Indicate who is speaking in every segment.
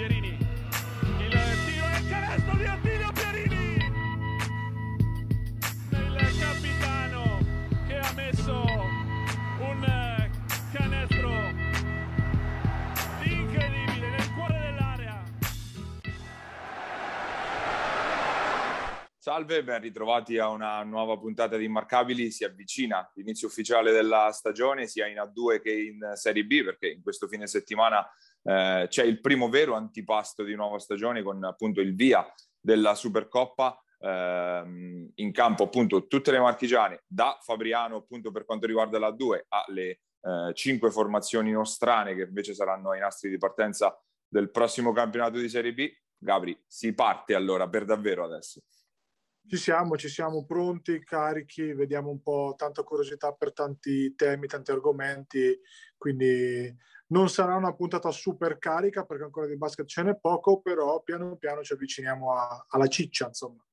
Speaker 1: Pierini. Il tiro e il canestro di Attilio Pierini. Il capitano che ha messo un canestro incredibile nel cuore dell'area.
Speaker 2: Salve, ben ritrovati a una nuova puntata di Immarcabili. Si avvicina l'inizio ufficiale della stagione sia in A2 che in Serie B perché in questo fine settimana eh, c'è il primo vero antipasto di nuova stagione con appunto il via della Supercoppa ehm, in campo appunto tutte le marchigiane da Fabriano appunto per quanto riguarda la 2 alle eh, cinque formazioni nostrane che invece saranno ai nastri di partenza del prossimo campionato di Serie B. Gabri, si parte allora per davvero adesso.
Speaker 3: Ci siamo, ci siamo pronti, carichi, vediamo un po' tanta curiosità per tanti temi, tanti argomenti, quindi non sarà una puntata super carica perché ancora di basket ce n'è poco, però piano piano ci avviciniamo a, alla ciccia, insomma.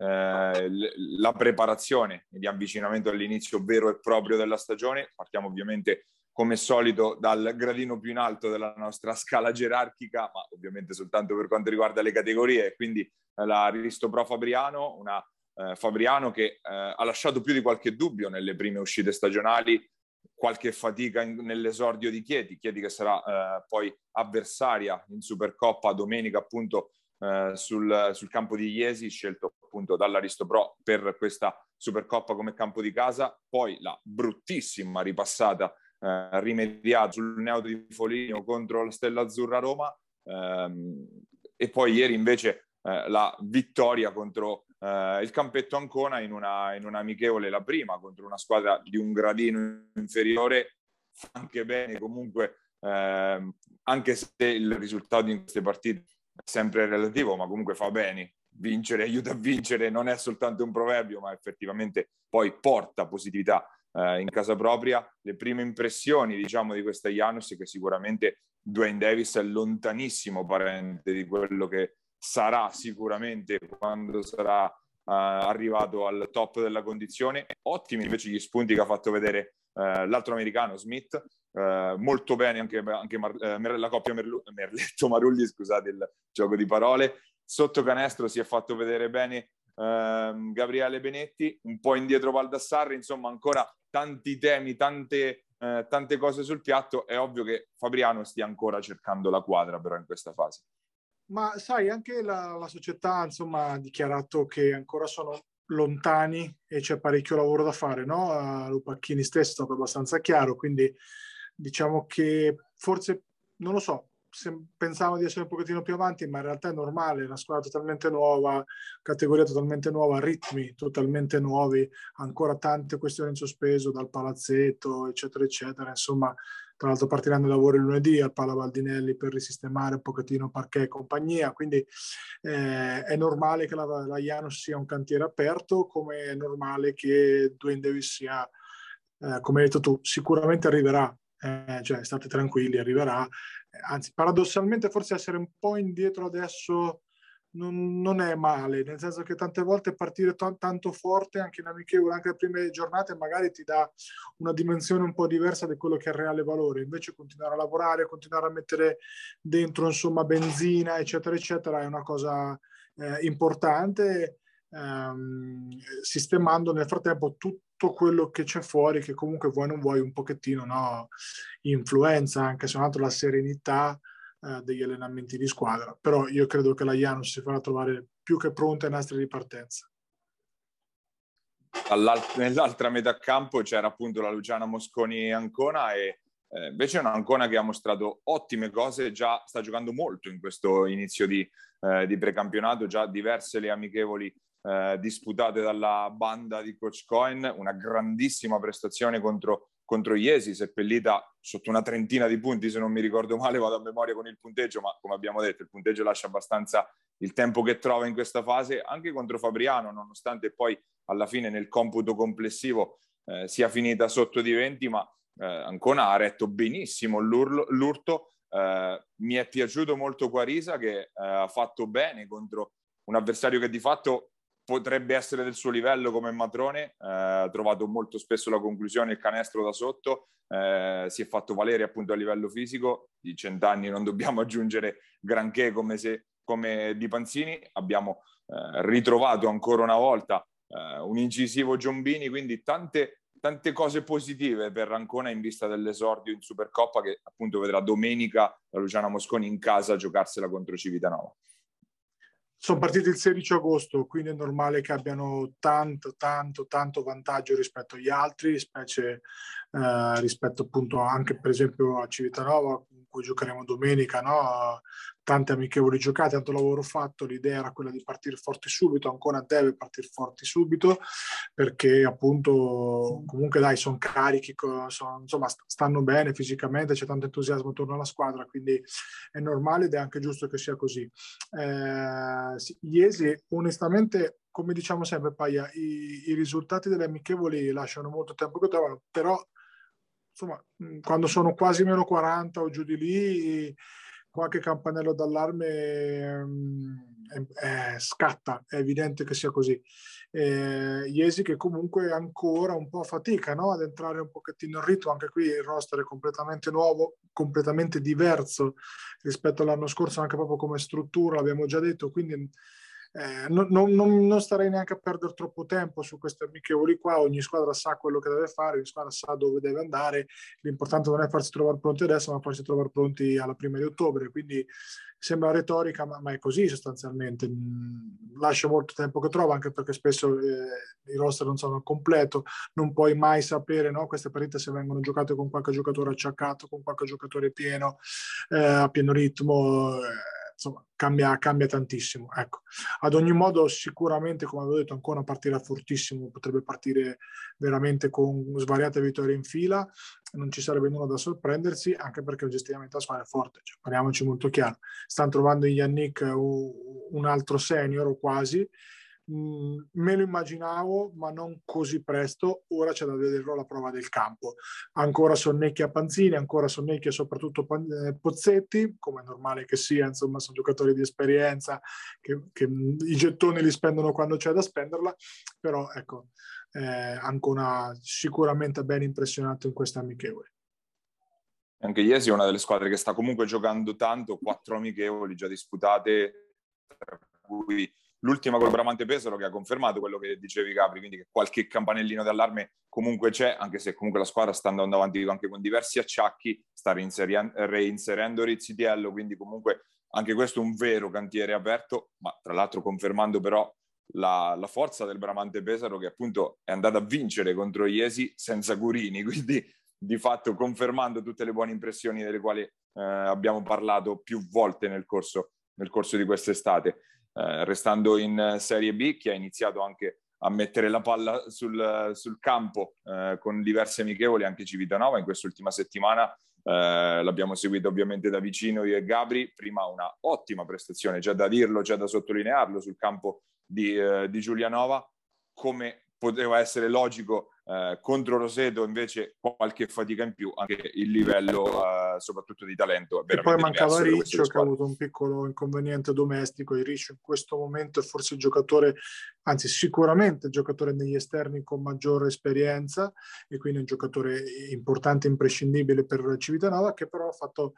Speaker 2: Eh, la preparazione di avvicinamento all'inizio vero e proprio della stagione, partiamo ovviamente come solito dal gradino più in alto della nostra scala gerarchica, ma ovviamente soltanto per quanto riguarda le categorie, quindi eh, la Risto Pro Fabriano, una eh, Fabriano che eh, ha lasciato più di qualche dubbio nelle prime uscite stagionali, qualche fatica in, nell'esordio di Chieti, Chieti che sarà eh, poi avversaria in Supercoppa domenica appunto eh, sul, sul, campo di Iesi, scelto appunto dall'Aristo Pro per questa Supercoppa come campo di casa, poi la bruttissima ripassata eh, rimediata sul neutro di Foligno contro la Stella Azzurra Roma ehm, e poi ieri invece eh, la vittoria contro eh, il Campetto Ancona in una, in una la prima, contro una squadra di un gradino inferiore, anche bene comunque, ehm, anche se il risultato in queste partite è sempre relativo, ma comunque fa bene. Vincere aiuta a vincere, non è soltanto un proverbio, ma effettivamente poi porta positività eh, in casa propria. Le prime impressioni, diciamo, di questa Janus che sicuramente Dwayne Davis è lontanissimo parente di quello che sarà sicuramente quando sarà uh, arrivato al top della condizione. Ottimi invece gli spunti che ha fatto vedere uh, l'altro americano Smith, uh, molto bene anche, anche Mar- la coppia Merlu- Merletto-Marulli, scusate il gioco di parole. Sotto canestro si è fatto vedere bene ehm, Gabriele Benetti, un po' indietro Valdassarri, insomma ancora tanti temi, tante, tante cose sul piatto. È ovvio che Fabriano stia ancora cercando la quadra però in questa fase.
Speaker 3: Ma sai, anche la, la società insomma, ha dichiarato che ancora sono lontani e c'è parecchio lavoro da fare, no? Lupacchini stesso è stato abbastanza chiaro, quindi diciamo che forse, non lo so, pensavo di essere un pochettino più avanti, ma in realtà è normale, una squadra totalmente nuova, categoria totalmente nuova, ritmi totalmente nuovi, ancora tante questioni in sospeso dal palazzetto, eccetera, eccetera, insomma tra l'altro partiranno i lavori lunedì al Pala Valdinelli per risistemare un pochettino parquet e compagnia, quindi eh, è normale che la, la Janus sia un cantiere aperto, come è normale che Dwayne Davis sia, eh, come hai detto tu, sicuramente arriverà, eh, cioè state tranquilli, arriverà, anzi paradossalmente forse essere un po' indietro adesso non, non, è male, nel senso che tante volte partire t- tanto forte anche in amichevole, anche le prime giornate, magari ti dà una dimensione un po' diversa di quello che è il reale valore. Invece continuare a lavorare, continuare a mettere dentro insomma benzina, eccetera, eccetera, è una cosa eh, importante, ehm, sistemando nel frattempo tutto quello che c'è fuori, che comunque vuoi non vuoi un pochettino no, influenza, anche se non altro la serenità eh, degli allenamenti di squadra. Però io credo che la Janus si farà trovare più che pronta ai nastri di partenza.
Speaker 2: nell'altra metà campo c'era appunto la Luciana Mosconi Ancona e eh, invece è una Ancona che ha mostrato ottime cose, già sta giocando molto in questo inizio di, eh, di precampionato, già diverse le amichevoli eh, disputate dalla banda di Coach Cohen, una grandissima prestazione contro contro Iesi, seppellita sotto una trentina di punti, se non mi ricordo male, vado a memoria con il punteggio, ma come abbiamo detto, il punteggio lascia abbastanza il tempo che trova in questa fase, anche contro Fabriano, nonostante poi alla fine nel computo complessivo eh, sia finita sotto di 20, ma eh, Ancona ha retto benissimo l'urto. Eh, mi è piaciuto molto Quarisa che eh, ha fatto bene contro un avversario che di fatto potrebbe essere del suo livello come Matrone, eh, ha trovato molto spesso la conclusione, il canestro da sotto, eh, si è fatto valere appunto a livello fisico, di cent'anni non dobbiamo aggiungere granché come, se, come di Panzini, abbiamo eh, ritrovato ancora una volta eh, un incisivo Giombini, quindi tante, tante cose positive per Rancona in vista dell'esordio in Supercoppa che appunto vedrà domenica la Luciana Mosconi in casa giocarsela contro Civitanova
Speaker 3: sono partiti il 16 agosto, quindi è normale che abbiano tanto, tanto, tanto vantaggio rispetto agli altri, specie eh, rispetto appunto anche per esempio a Civitanova, con cui giocheremo domenica, no? Tante amichevoli giocate, tanto lavoro fatto, l'idea era quella di partire forti subito, ancora deve partire forti subito, perché appunto comunque dai, sono carichi, sono, insomma stanno bene fisicamente, c'è tanto entusiasmo attorno alla squadra, quindi è normale ed è anche giusto che sia così. Eh, Iesi, onestamente, come diciamo sempre, Paia, i, i risultati delle amichevoli lasciano molto tempo che trovano, però insomma, quando sono quasi meno 40 o giù di lì, qualche campanello d'allarme eh, scatta, è evidente che sia così. Eh, Iesi che comunque ancora un po' fatica no? ad entrare un pochettino in ritmo, anche qui il roster è completamente nuovo, completamente diverso rispetto all'anno scorso, anche proprio come struttura, l'abbiamo già detto, quindi eh, non, non, non, starei neanche a perdere troppo tempo su queste amichevoli qua, ogni squadra sa quello che deve fare, ogni squadra sa dove deve andare, l'importante non è farsi trovare pronti adesso, ma farsi trovare pronti alla prima di ottobre, quindi sembra retorica, ma, ma è così sostanzialmente, mm, lascia molto tempo che trova, anche perché spesso eh, i roster non sono al completo, non puoi mai sapere no? queste partite se vengono giocate con qualche giocatore acciaccato, con qualche giocatore pieno, eh, a pieno ritmo. Insomma, cambia, cambia tantissimo. Ecco. Ad ogni modo, sicuramente, come avevo detto, ancora partirà fortissimo, potrebbe partire veramente con svariate vittorie in fila, non ci sarebbe nulla da sorprendersi, anche perché oggettivamente la squadra è forte, cioè, parliamoci molto chiaro. Stanno trovando in Yannick un altro senior o quasi, Mm, me lo immaginavo, ma non così presto. Ora c'è da vederlo alla prova del campo. Ancora Sonnecchi a Panzini, ancora Sonnecchi e soprattutto eh, Pozzetti, come è normale che sia, insomma, sono giocatori di esperienza che, che i gettoni li spendono quando c'è da spenderla, però ecco, eh, Ancona sicuramente ben impressionato in questa amichevole.
Speaker 2: Anche Iesi è una delle squadre che sta comunque giocando tanto, quattro amichevoli già disputate, tra cui l'ultima col Bramante Pesaro che ha confermato quello che dicevi Capri, quindi che qualche campanellino d'allarme comunque c'è, anche se comunque la squadra sta andando avanti anche con diversi acciacchi, sta reinserendo Rizzitiello, quindi comunque anche questo è un vero cantiere aperto, ma tra l'altro confermando però la, la forza del Bramante Pesaro che appunto è andata a vincere contro Iesi senza Gurini, quindi di fatto confermando tutte le buone impressioni delle quali eh, abbiamo parlato più volte nel corso, nel corso di quest'estate. Eh, restando in Serie B, che ha iniziato anche a mettere la palla sul, sul campo eh, con diverse amichevoli, anche Civitanova in quest'ultima settimana. Eh, l'abbiamo seguito ovviamente da vicino io e Gabri, prima una ottima prestazione, già da dirlo, già da sottolinearlo sul campo di, eh, di Giulianova, come poteva essere logico eh, contro Roseto invece qualche fatica in più, anche il livello eh, soprattutto di talento.
Speaker 3: e poi mancava Riccio che ha avuto un piccolo inconveniente domestico e Riccio in questo momento è forse il giocatore, anzi sicuramente il giocatore negli esterni con maggiore esperienza e quindi un giocatore importante, imprescindibile per Civitanova che però ha fatto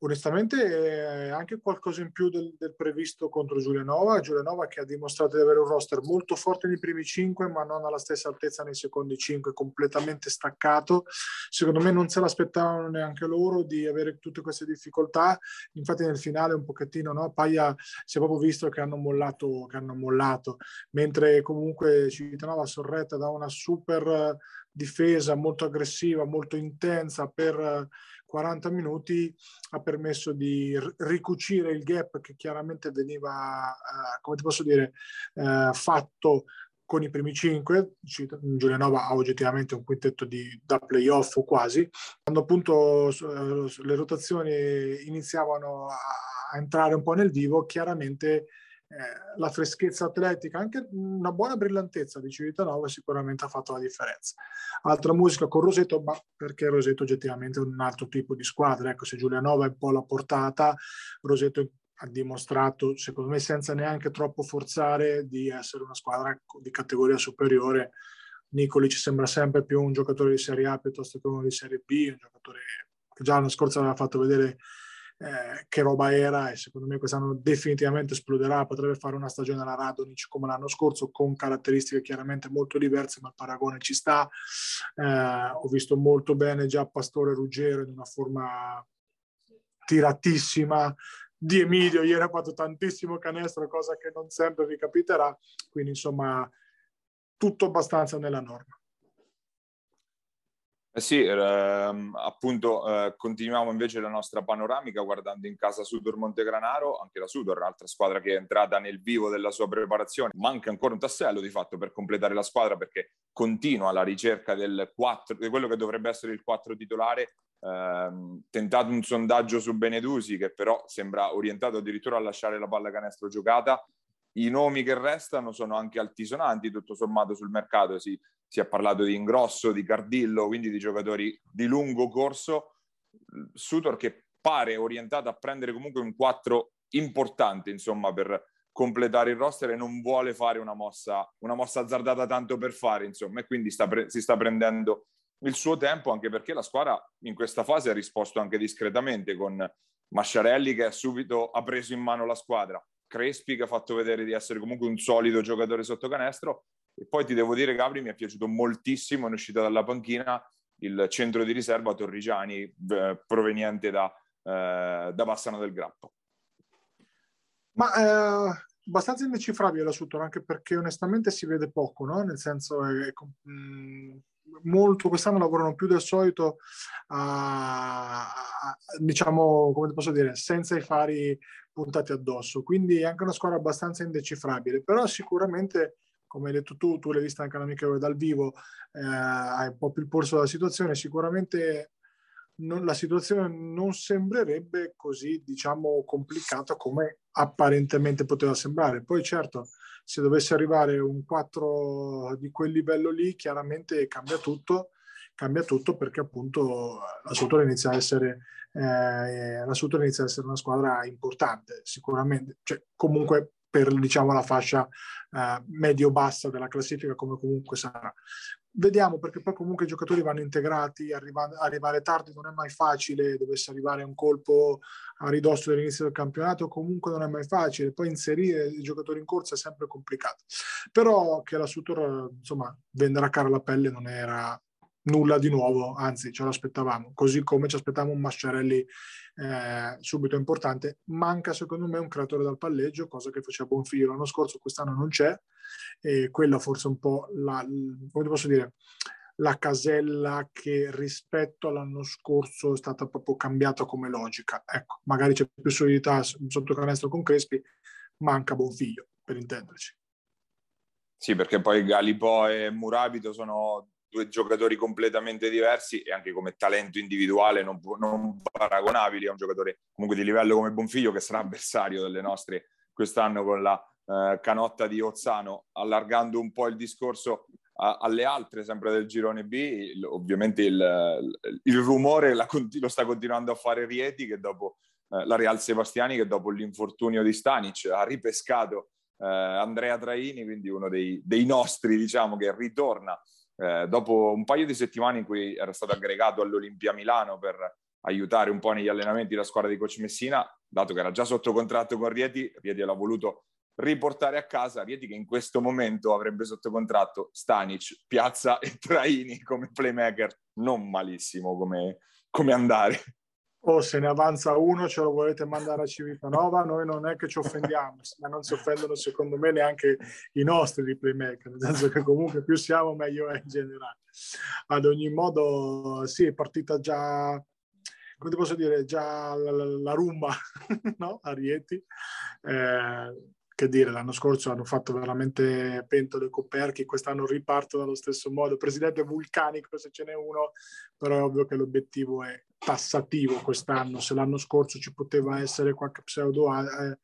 Speaker 3: onestamente anche qualcosa in più del, del, previsto contro Giulianova. Giulianova che ha dimostrato di avere un roster molto forte nei primi cinque, ma non alla stessa altezza nei secondi cinque, completamente staccato. Secondo me non se l'aspettavano neanche loro di avere tutte queste difficoltà. Infatti nel finale un pochettino, no? Paglia si è proprio visto che hanno mollato, che hanno mollato. mentre comunque Civitanova sorretta da una super difesa molto aggressiva, molto intensa per 40 minuti ha permesso di ricucire il gap che chiaramente veniva, eh, come ti posso dire, eh, fatto con i primi cinque. Giulianova ha oggettivamente un quintetto di, da playoff quasi. Quando appunto eh, le rotazioni iniziavano a entrare un po' nel vivo, chiaramente eh, la freschezza atletica, anche una buona brillantezza di Civitanova sicuramente ha fatto la differenza. Altra musica con Roseto, ma perché Roseto oggettivamente è un altro tipo di squadra. Ecco, se Giulianova è un po' la portata, Roseto ha dimostrato, secondo me, senza neanche troppo forzare, di essere una squadra di categoria superiore. Nicoli ci sembra sempre più un giocatore di Serie A piuttosto che uno di Serie B, un giocatore che già l'anno scorso aveva fatto vedere eh, che roba era e secondo me quest'anno definitivamente esploderà, potrebbe fare una stagione alla Radonic come l'anno scorso con caratteristiche chiaramente molto diverse, ma il paragone ci sta. Eh, ho visto molto bene già Pastore Ruggero in una forma tiratissima, di Emilio ieri ha fatto tantissimo canestro, cosa che non sempre vi capiterà, quindi insomma tutto abbastanza nella norma.
Speaker 2: Eh sì, ehm, appunto eh, continuiamo invece la nostra panoramica guardando in casa Sudor Montegranaro, anche la Sudor, altra squadra che è entrata nel vivo della sua preparazione. Manca ancora un tassello di fatto per completare la squadra perché continua la ricerca del 4, di quello che dovrebbe essere il 4 titolare Ehm, tentato un sondaggio su Benedusi che però sembra orientato addirittura a lasciare la palla canestro giocata. I nomi che restano sono anche altisonanti, tutto sommato sul mercato si, si è parlato di Ingrosso, di Cardillo, quindi di giocatori di lungo corso. Sutor che pare orientato a prendere comunque un 4 importante, insomma, per completare il roster e non vuole fare una mossa, una mossa azzardata tanto per fare, insomma, e quindi sta pre- si sta prendendo il suo tempo, anche perché la squadra in questa fase ha risposto anche discretamente con Masciarelli che subito ha preso in mano la squadra, Crespi che ha fatto vedere di essere comunque un solido giocatore sotto canestro e poi ti devo dire Gabri mi è piaciuto moltissimo in uscita dalla panchina il centro di riserva Torrigiani eh, proveniente da, eh, da Bassano del Grappo.
Speaker 3: Ma eh, abbastanza indecifrabile la Sutton anche perché onestamente si vede poco, no? nel senso è, è, mh, molto, quest'anno lavorano più del solito, a, diciamo, come posso dire, senza i fari puntati addosso. Quindi è anche una squadra abbastanza indecifrabile, però sicuramente, come hai detto tu, tu l'hai vista anche l'amichevole dal vivo, eh, hai un po' più il polso della situazione, sicuramente non, la situazione non sembrerebbe così, diciamo, complicata come apparentemente poteva sembrare. Poi certo, se dovesse arrivare un 4 di quel livello lì, chiaramente cambia tutto, cambia tutto perché appunto la Sottola inizia a essere, eh, la Sottola inizia a essere una squadra importante, sicuramente, cioè, comunque per diciamo la fascia eh, medio-bassa della classifica come comunque sarà. Vediamo perché poi comunque i giocatori vanno integrati, arriva, arrivare tardi non è mai facile, dovesse arrivare un colpo a ridosso dell'inizio del campionato comunque non è mai facile, poi inserire i giocatori in corsa è sempre complicato. Però che la Sutor insomma venderà cara la pelle non era nulla di nuovo, anzi ce l'aspettavamo, così come ci aspettavamo un Masciarelli eh, subito importante. Manca secondo me un creatore dal palleggio, cosa che faceva Bonfiglio l'anno scorso, quest'anno non c'è, e quella forse un po' la, come posso dire, la casella che rispetto all'anno scorso è stata proprio cambiata come logica. Ecco, magari c'è più solidità sotto canestro con Crespi, manca Bonfiglio, per intenderci.
Speaker 2: Sì, perché poi Galipo e Murabito sono due giocatori completamente diversi e anche come talento individuale non, non paragonabili a un giocatore comunque di livello come Bonfiglio che sarà avversario delle nostre quest'anno con la eh, canotta di Ozzano, allargando un po' il discorso a, alle altre sempre del girone B, il, ovviamente il, il rumore la, lo sta continuando a fare Rieti che dopo eh, la Real Sebastiani che dopo l'infortunio di Stanic ha ripescato eh, Andrea Traini, quindi uno dei, dei nostri diciamo che ritorna eh, dopo un paio di settimane in cui era stato aggregato all'Olimpia Milano per aiutare un po' negli allenamenti la squadra di Coach Messina, dato che era già sotto contratto con Rieti, Rieti l'ha voluto riportare a casa Rieti che in questo momento avrebbe sotto contratto Stanic, Piazza e Traini come playmaker, non malissimo come, come andare
Speaker 3: o se ne avanza uno ce lo volete mandare a Civitanova, noi non è che ci offendiamo, ma non si offendono secondo me neanche i nostri di playmaker, nel senso che comunque più siamo meglio è in generale. Ad ogni modo sì, è partita già, come ti posso dire, già la, la, la rumba no? a Rieti. Eh, che dire, l'anno scorso hanno fatto veramente pentole coperchi, quest'anno ripartono allo stesso modo. Presidente vulcanico se ce n'è uno, però è ovvio che l'obiettivo è tassativo quest'anno. Se l'anno scorso ci poteva essere qualche pseudo, eh,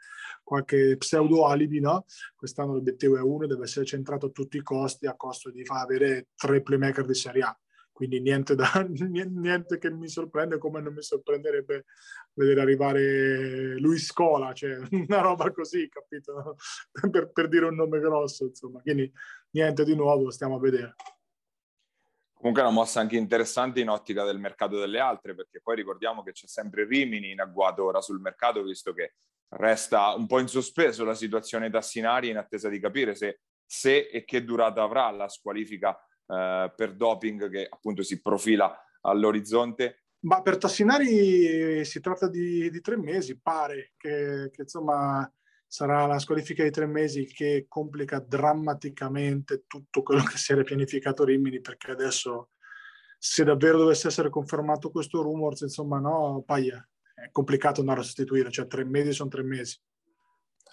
Speaker 3: qualche pseudo alibi, no? Quest'anno l'obiettivo è uno, deve essere centrato a tutti i costi, a costo di avere tre playmaker di Serie A quindi niente, da, niente che mi sorprende come non mi sorprenderebbe vedere arrivare lui Scola, cioè una roba così, capito? per, per dire un nome grosso, insomma. Quindi niente di nuovo, stiamo a vedere.
Speaker 2: Comunque è una mossa anche interessante in ottica del mercato delle altre, perché poi ricordiamo che c'è sempre Rimini in agguato ora sul mercato, visto che resta un po' in sospeso la situazione Tassinari in attesa di capire se, se e che durata avrà la squalifica eh, per doping che appunto si profila all'orizzonte.
Speaker 3: Ma per Tassinari si tratta di, di tre mesi, pare che, che, insomma sarà la squalifica di tre mesi che complica drammaticamente tutto quello che si era pianificato Rimini perché adesso se davvero dovesse essere confermato questo rumors, insomma no, paia, è complicato andare a sostituire, cioè tre mesi sono tre mesi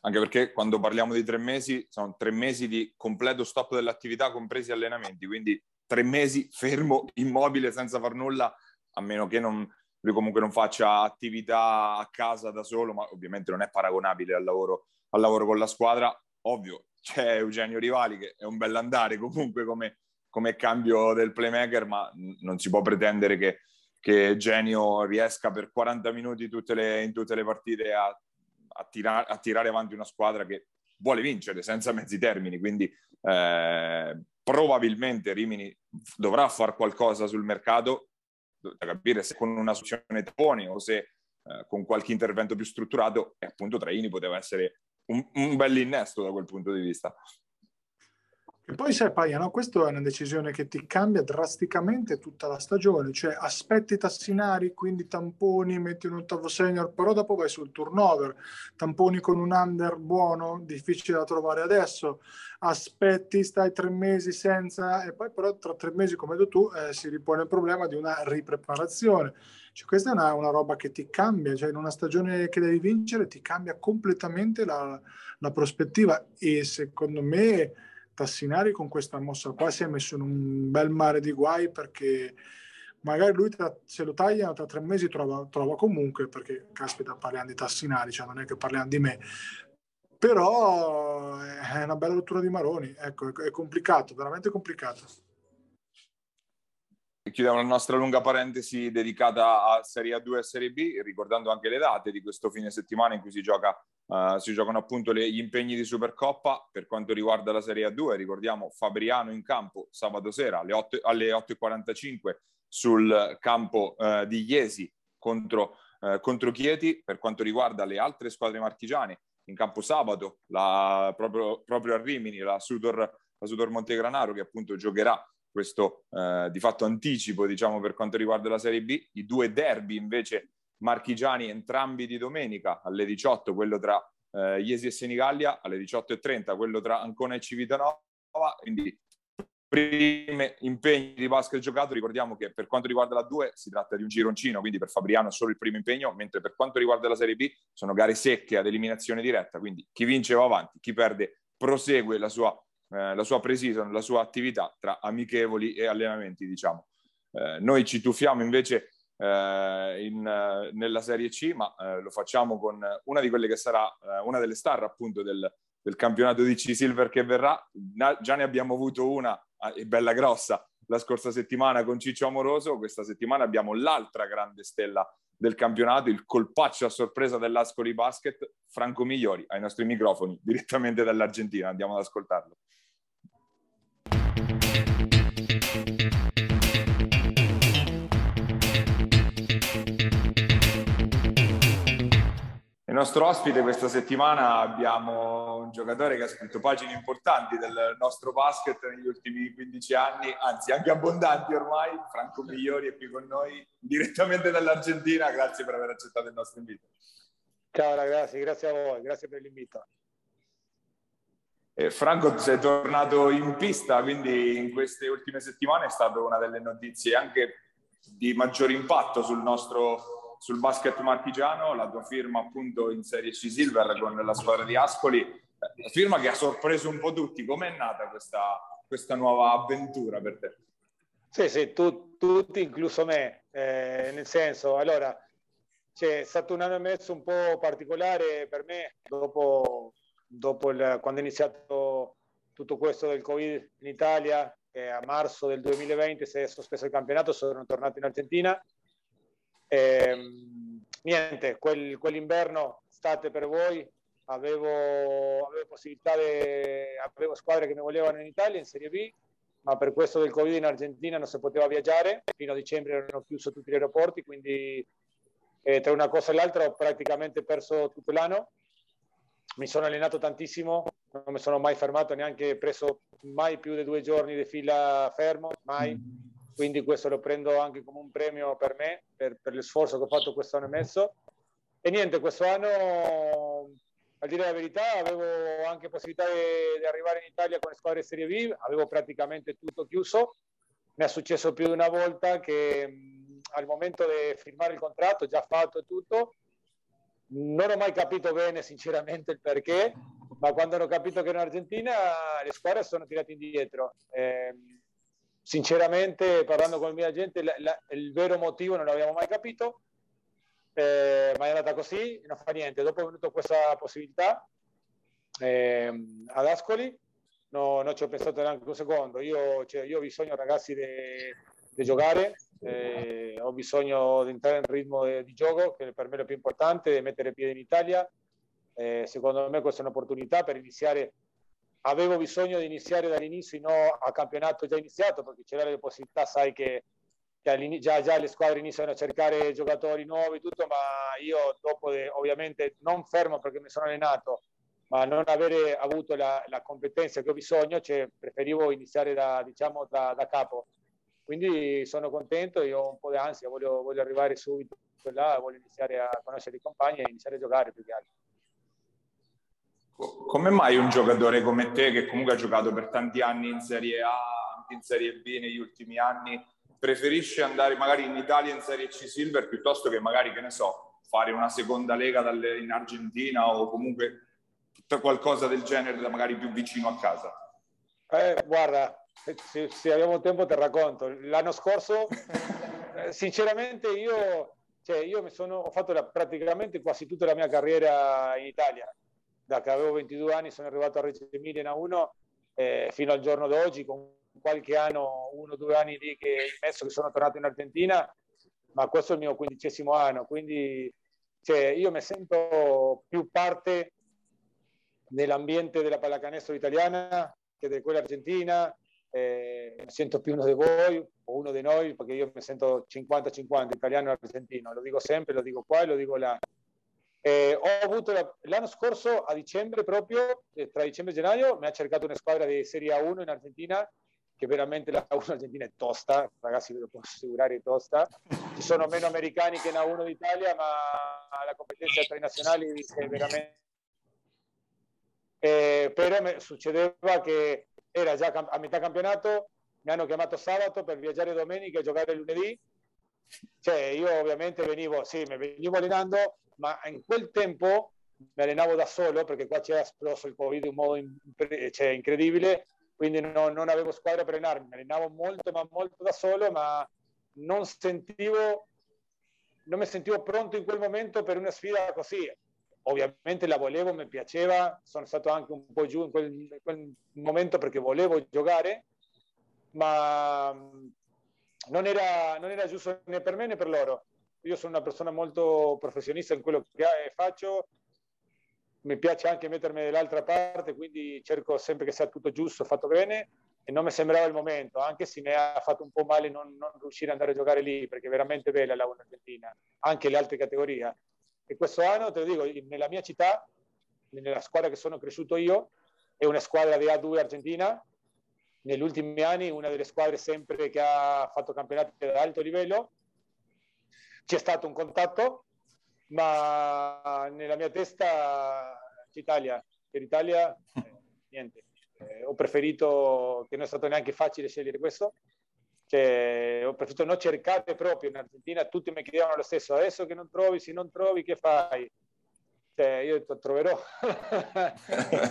Speaker 2: anche perché quando parliamo di tre mesi sono tre mesi di completo stop dell'attività compresi allenamenti, quindi tre mesi fermo, immobile, senza far nulla, a meno che non, lui comunque non faccia attività a casa da solo, ma ovviamente non è paragonabile al lavoro, al lavoro con la squadra. Ovvio, c'è Eugenio Rivali che è un bell'andare comunque come, come cambio del playmaker, ma non si può pretendere che, che Eugenio riesca per 40 minuti tutte le, in tutte le partite a a, tira- a tirare avanti una squadra che vuole vincere senza mezzi termini, quindi eh, probabilmente Rimini dovrà fare qualcosa sul mercato da capire se con una soluzione tapponi o se eh, con qualche intervento più strutturato e appunto Traini poteva essere un, un bel da quel punto di vista.
Speaker 3: E poi sai Paia, no? questa è una decisione che ti cambia drasticamente tutta la stagione, cioè aspetti tassinari, quindi tamponi, metti un ottavo senior, però dopo vai sul turnover, tamponi con un under buono, difficile da trovare adesso, aspetti, stai tre mesi senza e poi però tra tre mesi, come hai tu, eh, si ripone il problema di una ripreparazione. Cioè, questa è una, una, roba che ti cambia, cioè in una stagione che devi vincere ti cambia completamente la, la prospettiva e secondo me Tassinari con questa mossa qua si è messo in un bel mare di guai perché magari lui tra, se lo tagliano tra tre mesi trova, trova, comunque perché caspita parliamo di Tassinari cioè non è che parliamo di me. Però è una bella rottura di maroni ecco è, è complicato veramente complicato.
Speaker 2: Chiudiamo la nostra lunga parentesi dedicata a Serie A2 e Serie B ricordando anche le date di questo fine settimana in cui si gioca Uh, si giocano appunto le, gli impegni di Supercoppa per quanto riguarda la Serie A2. Ricordiamo Fabriano in campo sabato sera alle, 8, alle 8.45 sul campo uh, di Iesi contro, uh, contro, Chieti. Per quanto riguarda le altre squadre marchigiane, in campo sabato la, proprio, proprio, a Rimini la Sudor, la Sudor Montegranaro che appunto giocherà questo di fatto anticipo diciamo per quanto riguarda la Serie B. I due derby invece marchigiani entrambi di domenica alle 18, quello tra eh, Iesi e Senigallia, alle 18.30 quello tra Ancona e Civitanova, quindi primi impegni di basket giocato, ricordiamo che per quanto riguarda la 2 si tratta di un gironcino, quindi per Fabriano è solo il primo impegno, mentre per quanto riguarda la Serie B sono gare secche ad eliminazione diretta, quindi chi vince va avanti, chi perde prosegue la sua, eh, la sua pre-season, la sua attività tra amichevoli e allenamenti, diciamo. Eh, noi ci tuffiamo invece eh, in, eh, nella Serie C, ma eh, lo facciamo con una di quelle che sarà eh, una delle star appunto del, del campionato di C Silver che verrà. Na, già ne abbiamo avuto una, ah, e bella grossa, la scorsa settimana con Ciccio Amoroso, questa settimana abbiamo l'altra grande stella del campionato, il colpaccio a sorpresa dell'Ascoli Basket, Franco Migliori, ai nostri microfoni, direttamente dall'Argentina. Andiamo ad ascoltarlo. Il nostro ospite questa settimana abbiamo un giocatore che ha scritto pagine importanti del nostro basket negli ultimi 15 anni, anzi anche abbondanti ormai. Franco Migliori è qui con noi direttamente dall'Argentina. Grazie per aver accettato il nostro invito.
Speaker 4: Ciao ragazzi, grazie a voi, grazie per l'invito.
Speaker 2: Eh, Franco, sei tornato in pista, quindi in queste ultime settimane è stata una delle notizie anche di maggior impatto sul nostro sul basket marchigiano, la tua firma appunto in Serie C Silver con la squadra di Ascoli, firma che ha sorpreso un po' tutti. Com'è nata questa, questa nuova avventura per te?
Speaker 4: Sì, sì, tu, tutti, incluso me, eh, nel senso, allora, c'è stato un anno e mezzo un po' particolare per me dopo, dopo il, quando è iniziato tutto questo del Covid in Italia, che a marzo del 2020 si è sospeso il campionato, sono tornato in Argentina. Ehm, niente, quel, quell'inverno state per voi, avevo, avevo possibilità, di, avevo squadre che mi volevano in Italia, in Serie B, ma per questo del Covid in Argentina non si poteva viaggiare, fino a dicembre erano chiusi tutti gli aeroporti, quindi eh, tra una cosa e l'altra ho praticamente perso tutto l'anno. Mi sono allenato tantissimo, non mi sono mai fermato, neanche preso mai più di due giorni di fila fermo, mai. Quindi questo lo prendo anche come un premio per me, per, per lo sforzo che ho fatto quest'anno e mezzo. E niente, questo anno a dire la verità, avevo anche possibilità di, di, arrivare in Italia con le squadre Serie B, avevo praticamente tutto chiuso. Mi è successo più di una volta che mh, al momento di firmare il contratto, già fatto tutto, non ho mai capito bene sinceramente il perché, ma quando hanno capito che ero in Argentina le squadre sono tirate indietro. Eh, sinceramente, parlando con il mio agente, la, la, il vero motivo non l'abbiamo mai capito eh, ma è andata così, non fa niente. Dopo è venuta questa possibilità eh, ad Ascoli, no, non ci ho pensato neanche un secondo. Io, cioè, io ho bisogno, ragazzi, di giocare, eh, ho bisogno di entrare in ritmo di gioco, che per me è lo più importante, di mettere piede in Italia. Eh, secondo me questa è un'opportunità per iniziare. Avevo bisogno di iniziare dall'inizio, no a campionato già iniziato, perché c'era le possibilità, sai che già, già, le squadre iniziano a cercare giocatori nuovi, tutto, ma io dopo, de, ovviamente non fermo perché mi sono allenato, ma non avere avuto la, la competenza che ho bisogno, cioè, preferivo iniziare da, diciamo, da, da, capo. Quindi sono contento, io ho un po' di ansia, voglio, voglio arrivare subito là, voglio iniziare a conoscere i compagni e iniziare a giocare più che altro.
Speaker 2: Come mai un giocatore come te, che comunque ha giocato per tanti anni in Serie A, anche in Serie B negli ultimi anni, preferisce andare magari in Italia in Serie C Silver piuttosto che magari, che ne so, fare una seconda lega dalle, in Argentina o comunque qualcosa del genere da magari più vicino a casa?
Speaker 4: Eh, guarda, se, se, abbiamo tempo te racconto. L'anno scorso, sinceramente, io, cioè, io mi sono, ho fatto la, praticamente quasi tutta la mia carriera in Italia. Da che avevo 22 anni sono arrivato a Reggio Emilia in A1 eh, fino al giorno d'oggi con qualche anno, uno o due anni lì che messo che sono tornato in Argentina, ma questo è il mio quindicesimo anno, quindi cioè, io mi sento più parte dell'ambiente della pallacanestro italiana che di quella argentina, eh, mi sento più uno di voi o uno di noi perché io mi sento 50-50 italiano e argentino, lo dico sempre, lo dico qua e lo dico là. Eh, ho avuto la, l'anno scorso a dicembre proprio, eh, tra dicembre e gennaio, mi ha cercato una squadra di Serie A1 in Argentina che veramente la 1 argentina è tosta, ragazzi ve lo posso assicurare è tosta. Ci sono meno americani che la 1 d'Italia, ma la competenza tra i nazionali è veramente... Eh, però succedeva che era già a metà campionato, mi hanno chiamato sabato per viaggiare domenica e giocare lunedì. Cioè, io ovviamente venivo, sì, mi venivo allenando, ma in quel tempo mi allenavo da solo perché qua c'era esploso il Covid in modo cioè, incredibile quindi no, non avevo squadra per allenarmi, mi allenavo molto, ma molto da solo, ma non sentivo, non mi sentivo pronto in quel momento per una sfida così. Ovviamente la volevo, mi piaceva, sono stato anche un po' giù in quel, quel momento perché volevo giocare, ma non era, non era giusto né per me né per loro. Io sono una persona molto professionista in quello che faccio, mi piace anche mettermi dall'altra parte, quindi cerco sempre che sia tutto giusto, fatto bene e non mi sembrava il momento, anche se mi ha fatto un po' male non, non riuscire ad andare a giocare lì, perché è veramente bella la 1 Argentina, anche le altre categorie. E questo anno, te lo dico, nella mia città, nella squadra che sono cresciuto io, è una squadra di A2 Argentina, negli ultimi anni una delle squadre sempre che ha fatto campionati ad alto livello, c'è stato un contatto, ma nella mia testa Italia. Per Italia, eh, niente. Eh, ho preferito, che non è stato neanche facile scegliere questo, cioè, ho preferito non cercare proprio in Argentina, tutti mi chiedevano lo stesso, adesso che non trovi, se non trovi, che fai? Cioè, io ho detto, troverò,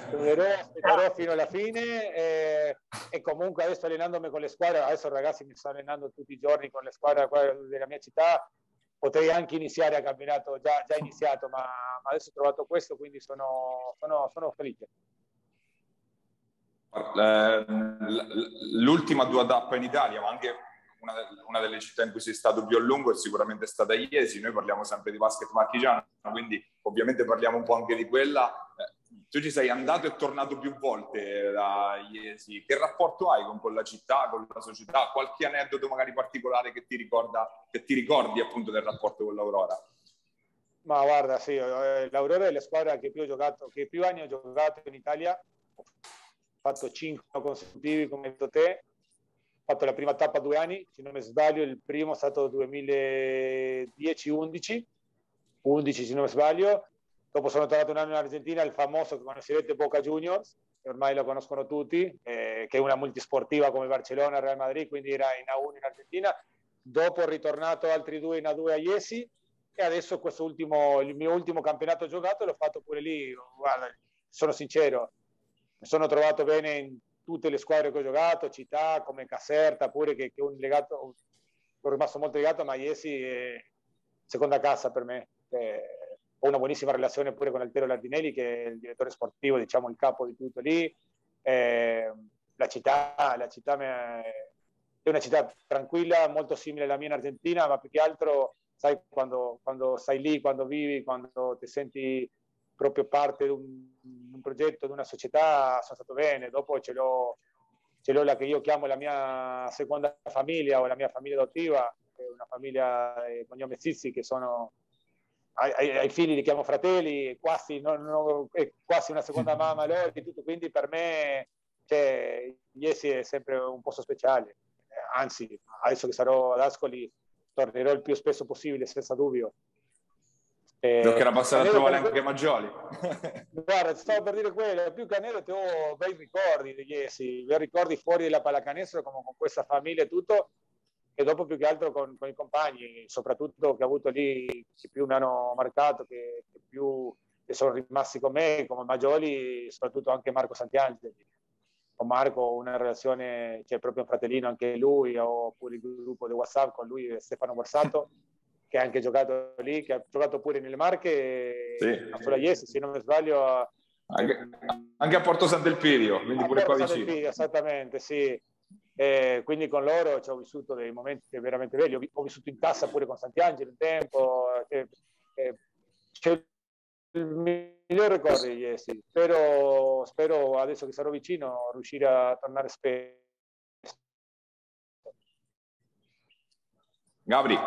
Speaker 4: troverò, aspetterò fino alla fine e, e, comunque adesso allenandomi con le squadre, adesso ragazzi mi sto allenando tutti i giorni con le squadre della mia città, potrei anche iniziare a campionato già, già iniziato, ma, ma, adesso ho trovato questo, quindi sono, sono, sono felice.
Speaker 2: Eh, l'ultima tua tappa in Italia, ma anche una, una, delle città in cui sei stato più a lungo è sicuramente stata Iesi. Noi parliamo sempre di basket marchigiano, quindi ovviamente parliamo un po' anche di quella. Eh, tu ci sei andato e tornato più volte da Iesi. Che rapporto hai con quella città, con la società? Qualche aneddoto magari particolare che ti, ricorda, che ti ricordi appunto del rapporto con l'Aurora?
Speaker 4: Ma guarda, sì, eh, l'Aurora è la squadra che più, ho giocato, che più anni ho giocato in Italia. Ho fatto 5 consecutivi, come detto te. Fatto la prima tappa due anni, se non mi sbaglio, il primo è stato 2010-11, 11 se non mi sbaglio. Dopo sono tornato un anno in Argentina, il famoso che conoscerete Boca Juniors, che ormai lo conoscono tutti, eh, che è una multisportiva come Barcellona, Real Madrid, quindi era in A1 in Argentina. Dopo ho ritornato altri due in A2 a Iesi e adesso questo ultimo, il mio ultimo campionato giocato l'ho fatto pure lì. Guarda, sono sincero, mi sono trovato bene in tutte le squadre che ho giocato, città come Caserta, pure che, che un legato, sono rimasto molto legato, ma Iesi è seconda casa per me. Eh, ho una buonissima relazione pure con Altero Lardinelli, che è il direttore sportivo, diciamo il capo di tutto lì. Eh, la città, la città è una città tranquilla, molto simile alla mia in Argentina, ma più che altro, sai, quando, quando stai lì, quando vivi, quando ti senti proprio parte di un, un, progetto, di una società, sono stato bene. Dopo ce l'ho, ce l'ho la che io chiamo la mia seconda famiglia o la mia famiglia adottiva, che è una famiglia di cognome Zizzi, che sono ai, ai, figli li chiamo fratelli, quasi, non, non, è quasi una seconda mamma loro, tutto, quindi per me cioè, Iesi è sempre un posto speciale, anzi adesso che sarò ad Ascoli tornerò il più spesso possibile senza dubbio.
Speaker 2: Eh, che era passato a trovare anche Maggioli.
Speaker 4: Guarda, stavo per dire quello, più che Canelo ho bei ricordi di Iesi, bei ricordi fuori dalla pallacanestro come con questa famiglia e tutto, e dopo più che altro con, con, i compagni, soprattutto che ho avuto lì, che più mi hanno marcato, che, che più che sono rimasti con me, come Maggioli, soprattutto anche Marco Santiangeli. Con Marco ho una relazione, c'è cioè proprio un fratellino anche lui, ho pure il gruppo di WhatsApp con lui, Stefano Borsato, che ha anche giocato lì, che ha giocato pure nelle Marche, sì. a Solaiesi, se non mi sbaglio.
Speaker 2: Anche, anche, a Porto Sant'Elpidio, quindi pure qua vicino.
Speaker 4: Esattamente, sì. Eh, quindi con loro ci ho vissuto dei momenti veramente belli. Ho, ho vissuto in tassa pure con Santiangelo un tempo. Eh, eh, c'è il migliore ricordo di Iesi. Spero, spero adesso che sarò vicino riuscire a tornare spesso.
Speaker 2: Gabri.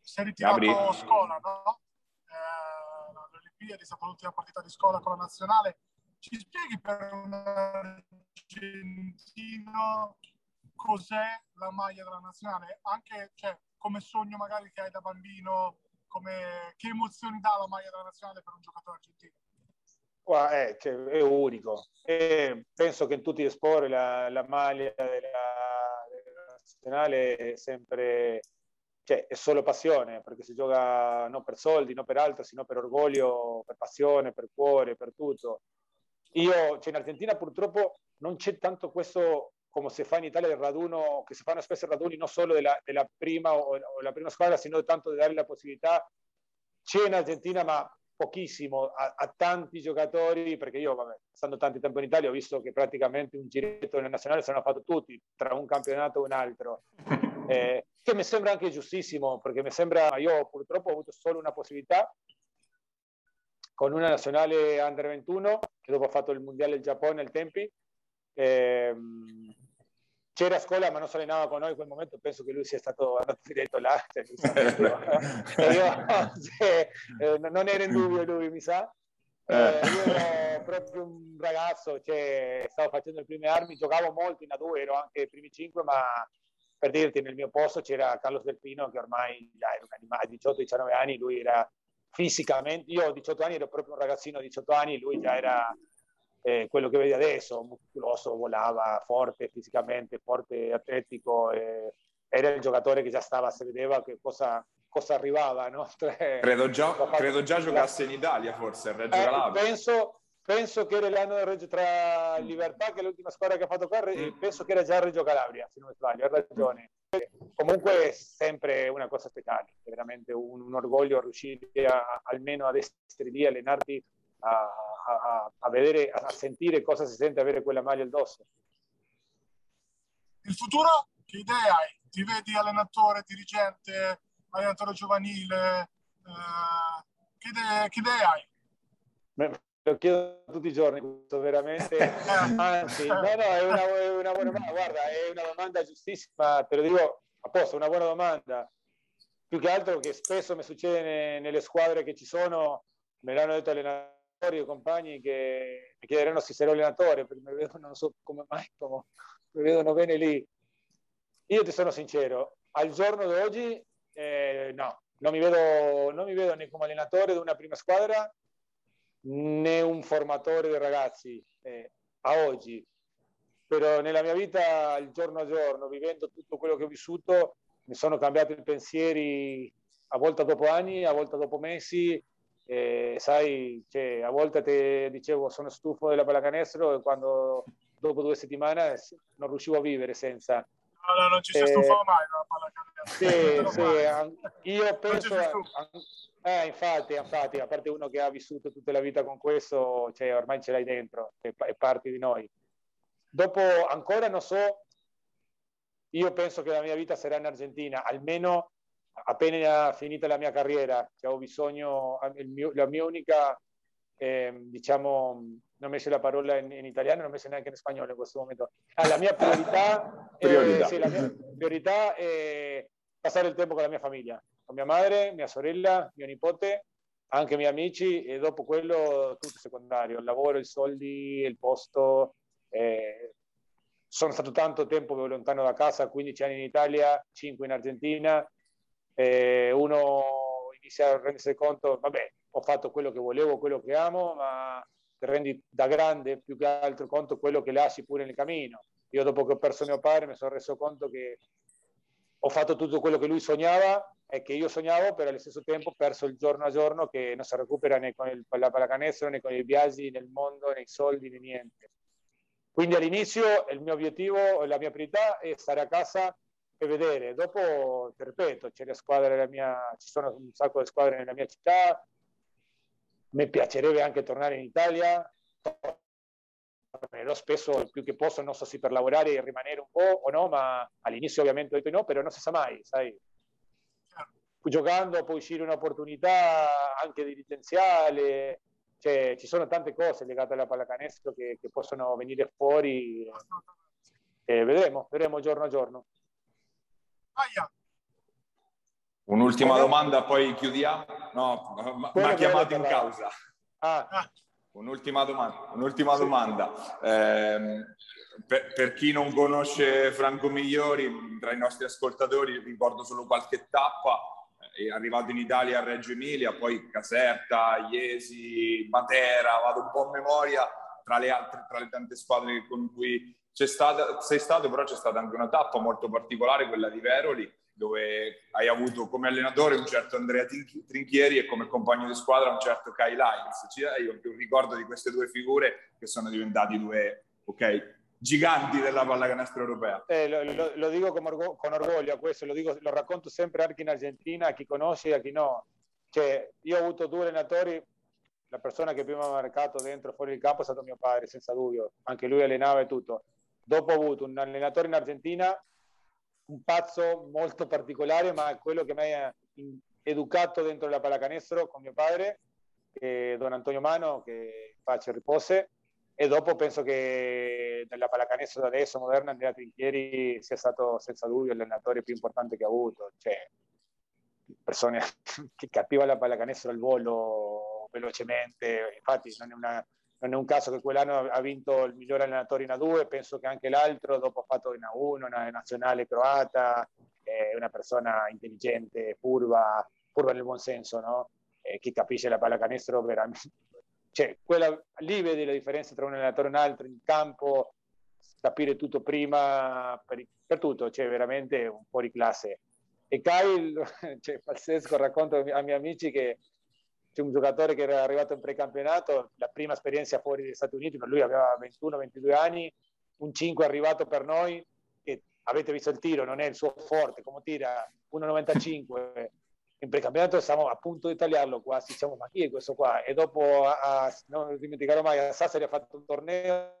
Speaker 3: Si è ritirato Gabri. scuola, no? Eh, le Olimpiadi è stata l'ultima partita di scuola con la nazionale ci spieghi per un argentino cos'è la maglia della nazionale? Anche cioè, come sogno magari che hai da bambino, come, che emozioni dà la maglia della nazionale per un giocatore argentino?
Speaker 4: è, cioè, è unico. E penso che in tutti gli sport la, la maglia della, della, nazionale è sempre cioè, è solo passione, perché si gioca non per soldi, non per altro, sino per orgoglio, per passione, per cuore, per tutto. Io, cioè in Argentina purtroppo non c'è tanto questo come si fa in Italia il raduno, che si fanno spesso raduni non solo della, della prima o, o, la prima squadra, sino tanto di dare la possibilità. C'è in Argentina, ma pochissimo, a, a tanti giocatori, perché io, vabbè, stando tanto tempo in Italia, ho visto che praticamente un giretto nel nazionale se l'hanno fatto tutti, tra un campionato e un altro. Eh, che mi sembra anche giustissimo, perché mi sembra, io purtroppo ho avuto solo una possibilità con una nazionale under 21 che dopo ha fatto il mondiale del Giappone al tempi. Eh, c'era a scuola ma non si allenava con noi in quel momento, penso che lui sia stato andato diretto là. Cioè, io, cioè, eh, non era in dubbio lui, mi sa. Eh, io ero proprio un ragazzo, cioè, stavo facendo le prime armi, giocavo molto in A2, ero anche i primi cinque, ma per dirti, nel mio posto c'era Carlos Delfino che ormai già era un animale, 18-19 anni, lui era fisicamente, io ho 18 anni, ero proprio un ragazzino di 18 anni, lui già era eh, quello che vedi adesso, muscoloso, volava, forte fisicamente, forte, atletico, eh, era il giocatore che già stava, si vedeva che cosa, cosa arrivava. No?
Speaker 2: Tre, credo, già, credo già giocasse in Italia forse, il Reggio
Speaker 4: eh,
Speaker 2: Calabria.
Speaker 4: Penso, penso che era l'anno del Reggio tra Libertà, che è l'ultima squadra che ha fatto qua, mm. penso che era già Reggio Calabria, se non mi sbaglio, ha ragione comunque è sempre una cosa speciale, è veramente un, un orgoglio riuscire a, almeno ad essere lì, allenarti, a, a, a vedere, a sentire cosa si sente avere quella maglia addosso.
Speaker 3: Il futuro che idea hai? Ti vedi allenatore, dirigente, allenatore giovanile? Eh, che, idee, che idee hai?
Speaker 4: Beh, lo chiedo tutti i giorni, questo veramente. Anzi, no, no, è una, è una buona domanda. Guarda, è una domanda giustissima, te lo dico apposta, una buona domanda. Più che altro che spesso mi succede nelle squadre che ci sono, me l'hanno detto allenatori o compagni che mi chiederanno se sarò allenatore, perché mi vedono, non so come mai, come, mi vedono bene lì. Io ti sono sincero, al giorno d'oggi eh, no, non mi, vedo, non mi vedo né come allenatore di una prima squadra né un formatore di ragazzi eh, a oggi, però nella mia vita, il giorno a giorno, vivendo tutto quello che ho vissuto, mi sono cambiati i pensieri a volte dopo anni, a volte dopo mesi. Eh, sai, cioè, a volte ti dicevo sono stufo della pallacanestro e quando dopo due settimane non riuscivo a vivere senza.
Speaker 3: No, no, non ci si eh, stufa mai dalla
Speaker 4: pallacanestro. Sì, sì, io penso... Eh, infatti, infatti, a parte uno che ha vissuto tutta la vita con questo, cioè, ormai ce l'hai dentro, è, è parte di noi. Dopo, ancora non so, io penso che la mia vita sarà in Argentina, almeno appena finita la mia carriera, che ho bisogno, mio, la mia unica, eh, diciamo, non mi la parola in, in, italiano, non mi neanche in spagnolo in questo momento. Ah, la mia priorità, priorità. Eh, sì, la mia priorità è passare il tempo con la mia famiglia con mia madre, mia sorella, mio nipote, anche i miei amici e dopo quello tutto secondario, il lavoro, i soldi, il posto. Eh, sono stato tanto tempo lontano da casa, 15 anni in Italia, 5 in Argentina. Eh, uno inizia a rendersi conto, vabbè, ho fatto quello che volevo, quello che amo, ma ti rendi da grande più che altro conto quello che lasci pure nel cammino. Io dopo che ho perso mio padre mi sono reso conto che ho fatto tutto quello che lui sognava e che io sognavo, però allo stesso tempo ho perso il giorno a giorno che non si recupera né con il, la pallacanestro né con i viaggi nel mondo, né i soldi né niente. Quindi all'inizio il mio obiettivo, la mia priorità è stare a casa e vedere. Dopo, ripeto, c'è la squadra nella mia, ci sono un sacco di squadre nella mia città, mi piacerebbe anche tornare in Italia, tornerò spesso più che posso, non so se per lavorare e rimanere un po' o no, ma all'inizio ovviamente ho detto no, però non si sa mai, sai. Giocando può uscire un'opportunità anche dirigenziale, cioè, ci sono tante cose legate alla pallacanestro che, che possono venire fuori e vedremo, vedremo giorno a giorno.
Speaker 2: Un'ultima domanda, poi chiudiamo. No, mi ha chiamato in causa. Ah. Un'ultima domanda. Un'ultima domanda. Eh, per, per, chi non conosce Franco Migliori, tra i nostri ascoltatori ricordo solo qualche tappa. È arrivato in Italia a Reggio Emilia, poi Caserta, Iesi, Matera, vado un po' a memoria tra le altre, tra le tante squadre con cui c'è stata, sei stato, però c'è stata anche una tappa molto particolare, quella di Veroli, dove hai avuto come allenatore un certo Andrea Trinchieri e come compagno di squadra un certo Kyle Hines. Ci dai un ricordo di queste due figure che sono diventati due, ok, giganti della pallacanestro europea.
Speaker 4: Eh, lo, lo, lo, dico con, orgo- con, orgoglio questo, lo, dico, lo racconto sempre anche in Argentina, a chi conosce e a chi no. Cioè, io ho avuto due allenatori, la persona che prima mi ha marcato dentro fuori il campo è stato mio padre, senza dubbio, anche lui allenava e tutto. Dopo ho avuto un allenatore in Argentina un pazzo molto particolare, ma quello che mi ha educato dentro la pallacanestro con mio padre, eh, Don Antonio Mano, che faccia ripose, e dopo penso che nella pallacanestro da adesso, moderna, Andrea Trinchieri sia stato senza dubbio l'allenatore più importante che ha avuto. Cioè, persone che capiva la pallacanestro al volo velocemente, infatti non è una non è un caso che quell'anno ha vinto il miglior allenatore in A2, penso che anche l'altro dopo ha fatto in A1, una nazionale croata, è una persona intelligente, furba, furba nel buon senso, no? Eh, chi capisce la pallacanestro veramente... Cioè, quella, lì vedi la differenza tra un allenatore e un altro in campo, capire tutto prima per, per tutto, cioè veramente un fuori classe. E Kyle, cioè, pazzesco, racconto ai miei amici che c'è un giocatore che era arrivato in precampionato, la prima esperienza fuori dagli Stati Uniti, ma lui aveva 21-22 anni, un 5 arrivato per noi, che avete visto il tiro, non è il suo forte, come tira 1,95, in precampionato siamo a punto di tagliarlo quasi, diciamo ma chi è questo qua? E dopo, a, non dimenticherò mai, a Sassari ha fatto un torneo,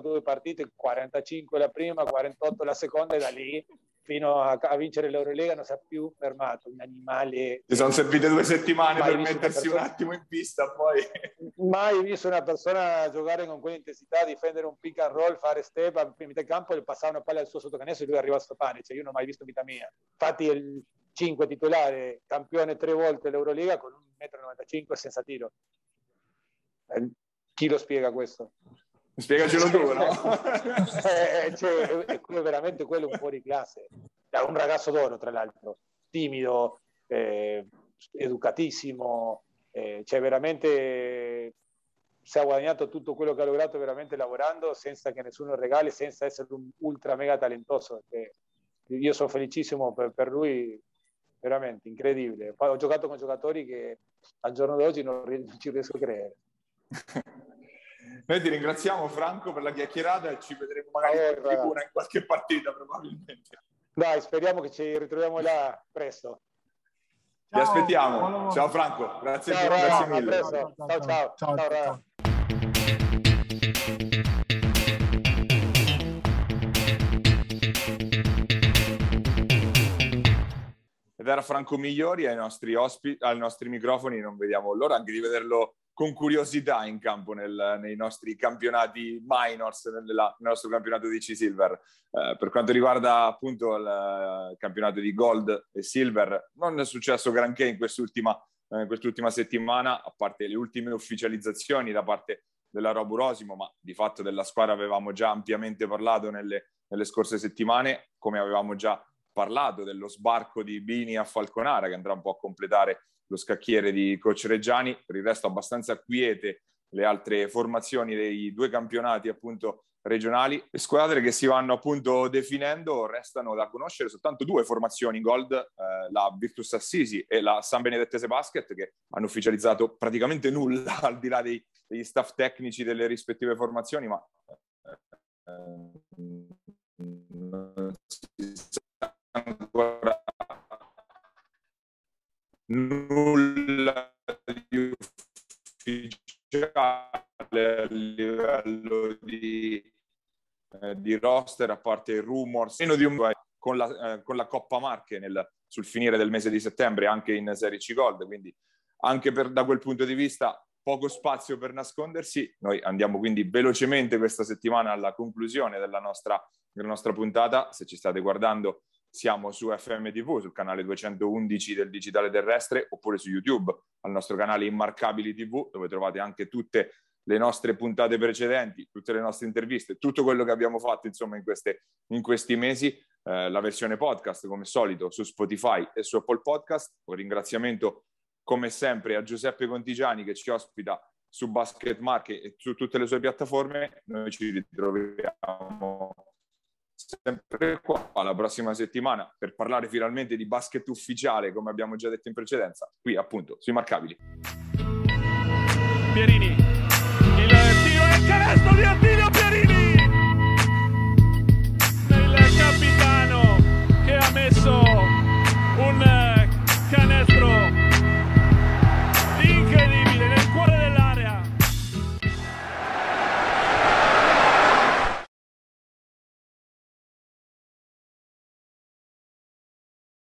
Speaker 4: due partite, 45 la prima, 48 la seconda e da lì fino a, a vincere l'Eurolega non si è più fermato, un animale...
Speaker 2: Ti sono servite due settimane per mettersi persona... un attimo in pista, poi...
Speaker 4: Mai visto una persona giocare con quell'intensità, difendere un pick and roll, fare step a metà campo e passare una palla al suo sottocanestro e lui arriva a stopare, cioè io non ho mai visto in vita mia. Infatti il 5 titolare, campione tre volte l'Euroliga con un 1,95 m senza tiro. Eh, chi lo spiega questo?
Speaker 2: Spiegacelo tu, no?
Speaker 4: eh, cioè, è, è veramente quello un fuori classe. È un ragazzo d'oro, tra l'altro, timido, eh, educatissimo, eh, cioè veramente si è guadagnato tutto quello che ha lograto veramente lavorando senza che nessuno regali, senza essere un ultra mega talentoso. io sono felicissimo per, per lui, veramente incredibile. Poi ho giocato con giocatori che al giorno d'oggi non, non ci riesco a credere.
Speaker 2: Noi ti ringraziamo Franco per la chiacchierata e ci vedremo magari allora, in tribuna in qualche partita probabilmente.
Speaker 4: Dai, speriamo che ci ritroviamo là presto.
Speaker 2: Ciao, ti aspettiamo. Ciao Franco, grazie,
Speaker 4: ciao,
Speaker 2: grazie mille.
Speaker 4: Ciao, ciao, ciao. ciao, ciao
Speaker 2: era Franco Migliori ai nostri, ospiti, ai nostri microfoni, non vediamo l'ora anche di vederlo con curiosità in campo nel, nei nostri campionati minors, nella, nel nostro campionato di C-Silver. Eh, per quanto riguarda appunto il uh, campionato di Gold e Silver, non è successo granché in quest'ultima, eh, quest'ultima settimana, a parte le ultime ufficializzazioni da parte della Robu Rosimo, ma di fatto della squadra avevamo già ampiamente parlato nelle, nelle scorse settimane, come avevamo già parlato dello sbarco di Bini a Falconara, che andrà un po' a completare lo scacchiere di Coach Reggiani, per il resto abbastanza quiete le altre formazioni dei due campionati appunto regionali. Le squadre che si vanno appunto definendo restano da conoscere soltanto due formazioni in gold, eh, la Virtus Assisi e la San Benedettese Basket, che hanno ufficializzato praticamente nulla al di là dei, degli staff tecnici delle rispettive formazioni, ma eh, non si sa ancora nulla di ufficiale a livello di, eh, di roster, a parte i rumors, meno di un con la, eh, con la Coppa Marche nel, sul finire del mese di settembre anche in Serie C Gold, quindi anche per, da quel punto di vista poco spazio per nascondersi. Noi andiamo quindi velocemente questa settimana alla conclusione della nostra, della nostra puntata. Se ci state guardando siamo su FMTV, sul canale 211 del Digitale Terrestre, oppure su YouTube, al nostro canale Immarcabili TV, dove trovate anche tutte le nostre puntate precedenti, tutte le nostre interviste, tutto quello che abbiamo fatto insomma in, queste, in questi mesi, eh, la versione podcast come solito su Spotify e su Apple Podcast. Un ringraziamento come sempre a Giuseppe Contigiani che ci ospita su Basket Market e su tutte le sue piattaforme. Noi ci ritroviamo sempre qua la prossima settimana per parlare finalmente di basket ufficiale, come abbiamo già detto in precedenza, qui appunto sui marcabili.
Speaker 1: Pierini, il tiro e canestro di Attilio!